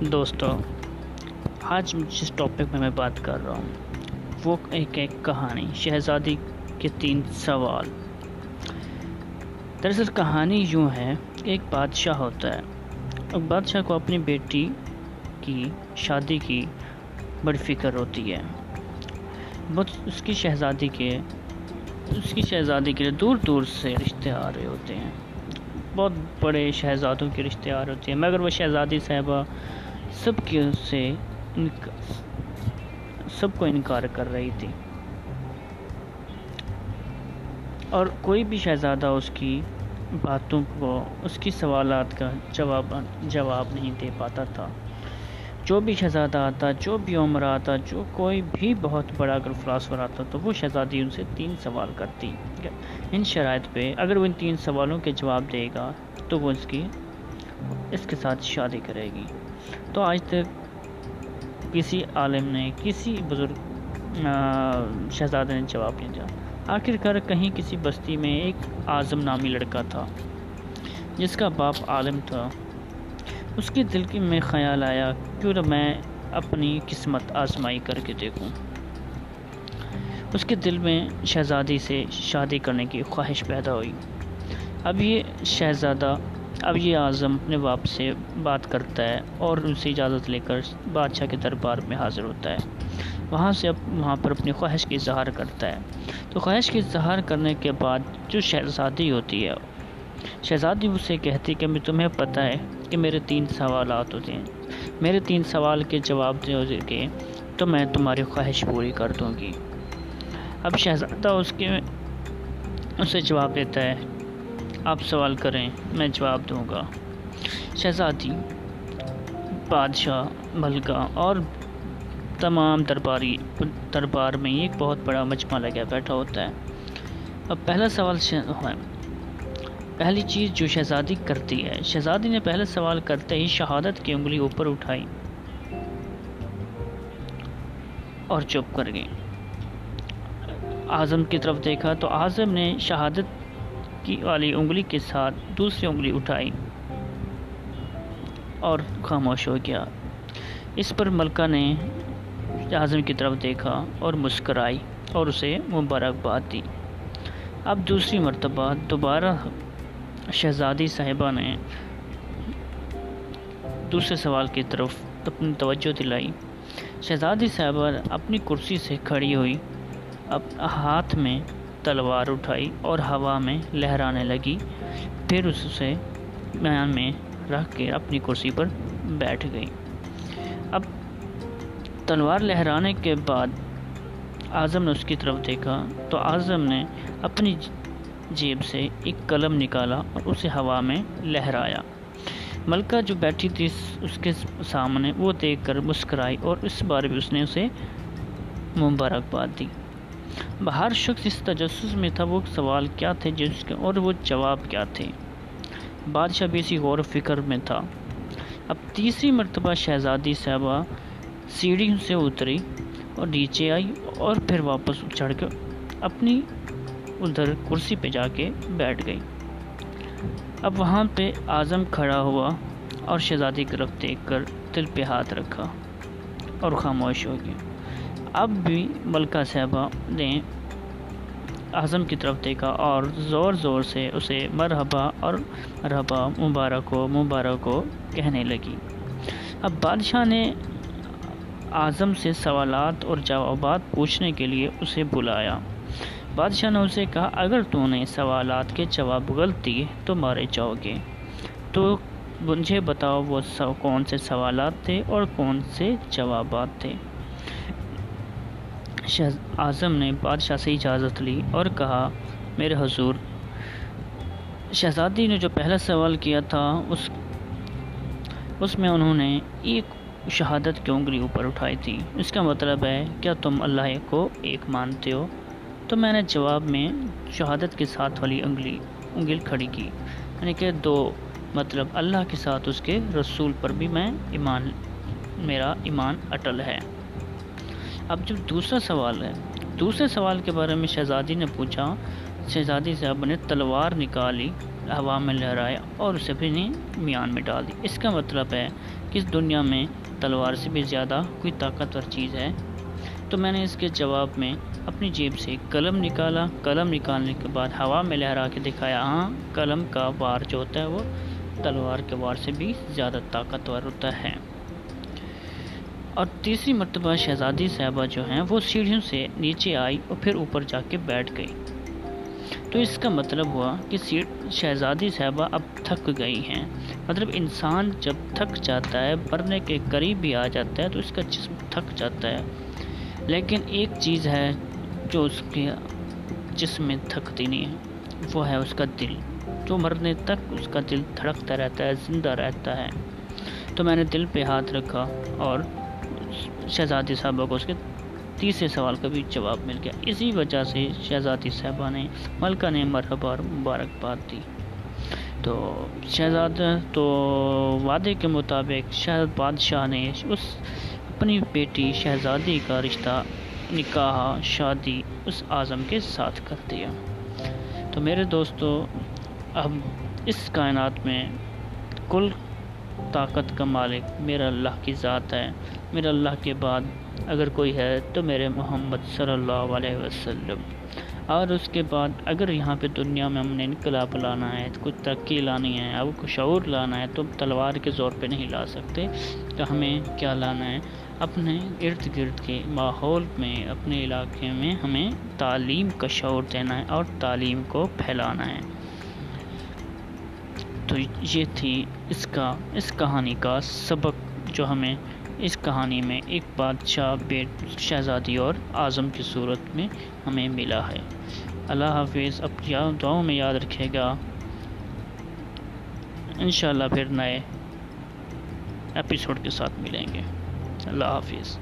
دوستو، آج جس ٹاپک میں میں بات کر رہا ہوں، وہ ایک ایک کہانی، شہزادی کے تین سوال۔ دراصل کہانی یوں ہے، ایک بادشاہ ہوتا ہے۔ ایک بادشاہ کو اپنی بیٹی کی، شادی کی بڑی فکر ہوتی ہے۔ بہت اس کی شہزادی کے، اس کی شہزادی کے لیے دور دور سے رشتے آ رہے ہوتے ہیں۔ بہت بڑے شہزادوں کے رشتے آ رہے ہوتے ہیں، مگر وہ شہزادی صاحبہ سب کی سے سب کو انکار کر رہی تھی۔ اور کوئی بھی شہزادہ اس کی باتوں کو اس کی سوالات کا جواب جواب نہیں دے پاتا تھا۔ جو بھی شہزادہ آتا، جو بھی عمر آتا، جو کوئی بھی بہت بڑا اگر فلاسفر آتا، تو وہ شہزادی ان سے تین سوال کرتی۔ یعنی ان شرائط پہ اگر وہ ان تین سوالوں کے جواب دے گا، تو وہ اس کی اس کے ساتھ شادی کرے گی۔ تو آج تک کسی عالم نے، کسی بزرگ شہزادہ نے جواب نہیں دیا۔ آخر کار کہیں کسی بستی میں ایک اعظم نامی لڑکا تھا، جس کا باپ عالم تھا۔ اس کے دل کی میں خیال آیا، کیوں نہ میں اپنی قسمت آزمائی کر کے دیکھوں۔ اس کے دل میں شہزادی سے شادی کرنے کی خواہش پیدا ہوئی۔ اب یہ شہزادہ اب یہ اعظم اپنے باپ سے بات کرتا ہے اور ان سے اجازت لے کر بادشاہ کے دربار میں حاضر ہوتا ہے۔ وہاں سے اب وہاں پر اپنی خواہش کی اظہار کرتا ہے۔ تو خواہش کی اظہار کرنے کے بعد جو شہزادی ہوتی ہے، شہزادی اسے کہتی کہ میں تمہیں پتہ ہے کہ میرے تین سوالات ہوتے ہیں۔ میرے تین سوال کے جواب دے کے تو میں تمہاری خواہش پوری کر دوں گی۔ اب شہزادہ اس کے اسے جواب دیتا ہے آپ سوال کریں، میں جواب دوں گا۔ شہزادی، بادشاہ، ملکہ اور تمام درباری، دربار میں ایک بہت بڑا مجمع لگا بیٹھا ہوتا ہے۔ اب پہلا سوال پہلی چیز جو شہزادی کرتی ہے۔ شہزادی نے پہلا سوال کرتے ہی شہادت کی انگلی اوپر اٹھائی اور چپ کر گئی۔ اعظم کی طرف دیکھا تو اعظم نے شہادت کی والی انگلی کے ساتھ دوسری انگلی اٹھائی اور خاموش ہو گیا۔ اس پر ملکہ نے اعظم کی طرف دیکھا اور مسکرائی اور اسے مبارکباد دی۔ اب دوسری مرتبہ دوبارہ شہزادی صاحبہ نے دوسرے سوال کی طرف اپنی توجہ دلائی۔ شہزادی صاحبہ اپنی کرسی سے کھڑی ہوئی، اب ہاتھ میں تلوار اٹھائی اور ہوا میں لہرانے لگی۔ پھر اس سے بیان میں رکھ کے اپنی کرسی پر بیٹھ گئی۔ اب تلوار لہرانے کے بعد اعظم نے اس کی طرف دیکھا تو اعظم نے اپنی جیب سے ایک قلم نکالا اور اسے ہوا میں لہرایا۔ ملکہ جو بیٹھی تھی اس کے سامنے وہ دیکھ کر مسکرائی اور اس بارے بھی اس نے اسے مبارکباد دی۔ ہر شخص اس تجسس میں تھا، وہ سوال کیا تھے جس کے، اور وہ جواب کیا تھے۔ بادشاہ بھی اسی غور و فکر میں تھا۔ اب تیسری مرتبہ شہزادی صاحبہ سیڑھی سے اتری اور نیچے آئی اور پھر واپس چڑھ کر اپنی ادھر کرسی پہ جا کے بیٹھ گئی۔ اب وہاں پہ اعظم کھڑا ہوا اور شہزادی کی طرف دیکھ کر دل پہ ہاتھ رکھا اور خاموش ہو گیا۔ اب بھی ملکہ صاحبہ نے اعظم کی طرف دیکھا اور زور زور سے اسے مرحبا اور مرحبا مبارک ہو مبارک ہو کہنے لگی۔ اب بادشاہ نے اعظم سے سوالات اور جوابات پوچھنے کے لیے اسے بلایا۔ بادشاہ نے اسے کہا، اگر تو نے سوالات کے جواب غلط دیے تو مارے جاؤ گے۔ تو مجھے بتاؤ وہ کون سے سوالات تھے اور کون سے جوابات تھے؟ اعظم نے بادشاہ سے اجازت لی اور کہا، میرے حضور، شہزادی نے جو پہلا سوال کیا تھا، اس اس میں انہوں نے ایک شہادت کی انگلی اوپر اٹھائی تھی۔ اس کا مطلب ہے، کیا تم اللہ کو ایک مانتے ہو؟ تو میں نے جواب میں شہادت کے ساتھ والی انگلی، انگل کھڑی کی۔ یعنی کہ دو مطلب اللہ کے ساتھ اس کے رسول پر بھی میں ایمان، میرا ایمان اٹل ہے۔ اب جب دوسرا سوال ہے، دوسرے سوال کے بارے میں شہزادی نے پوچھا، شہزادی صاحب نے تلوار نکالی، ہوا میں لہرایا اور اسے بھی میان میں ڈال دی۔ اس کا مطلب ہے کہ اس دنیا میں تلوار سے بھی زیادہ کوئی طاقتور چیز ہے۔ تو میں نے اس کے جواب میں اپنی جیب سے قلم نکالا۔ قلم نکالنے کے بعد ہوا میں لہرا کے دکھایا ہاں قلم کا وار جو ہوتا ہے وہ تلوار کے وار سے بھی زیادہ طاقتور ہوتا ہے۔ اور تیسری مرتبہ شہزادی صاحبہ جو ہیں وہ سیڑھیوں سے نیچے آئی اور پھر اوپر جا کے بیٹھ گئی۔ تو اس کا مطلب ہوا کہ شہزادی صاحبہ اب تھک گئی ہیں۔ مطلب انسان جب تھک جاتا ہے، مرنے کے قریب بھی آ جاتا ہے تو اس کا جسم تھک جاتا ہے۔ لیکن ایک چیز ہے جو اس کے جسم میں تھکتی نہیں ہے، وہ ہے اس کا دل۔ جو مرنے تک اس کا دل دھڑکتا رہتا ہے، زندہ رہتا ہے۔ تو میں نے دل پہ ہاتھ رکھا اور شہزادی صاحبہ کو اس کے تیسرے سوال کا بھی جواب مل گیا۔ اسی وجہ سے شہزادی صاحبہ نے ملکہ نے مرحبا اور مبارکباد دی۔ تو شہزاد، تو وعدے کے مطابق شہد بادشاہ نے اس اپنی بیٹی شہزادی کا رشتہ، نکاح، شادی اس اعظم کے ساتھ کر دیا۔ تو میرے دوستو، اب اس کائنات میں کل طاقت کا مالک میرا اللہ کی ذات ہے۔ میرا اللہ کے بعد اگر کوئی ہے تو میرے محمد صلی اللہ علیہ وسلم۔ اور اس کے بعد اگر یہاں پہ دنیا میں ہم نے انقلاب لانا ہے کچھ ترقی لانی ہے اب کچھ شعور لانا ہے تو تلوار کے زور پہ نہیں لا سکتے۔ تو ہمیں کیا لانا ہے؟ اپنے ارد گرد کے ماحول میں، اپنے علاقے میں ہمیں تعلیم کا شعور دینا ہے اور تعلیم کو پھیلانا ہے۔ تو یہ تھی اس کا، اس کہانی کا سبق جو ہمیں اس کہانی میں ایک بادشاہ بیٹ شہزادی اور اعظم کی صورت میں ہمیں ملا ہے۔ اللہ حافظ، اب دعاؤں میں یاد رکھے گا۔ انشاءاللہ پھر نئے ایپیسوڈ کے ساتھ ملیں گے۔ اللہ حافظ۔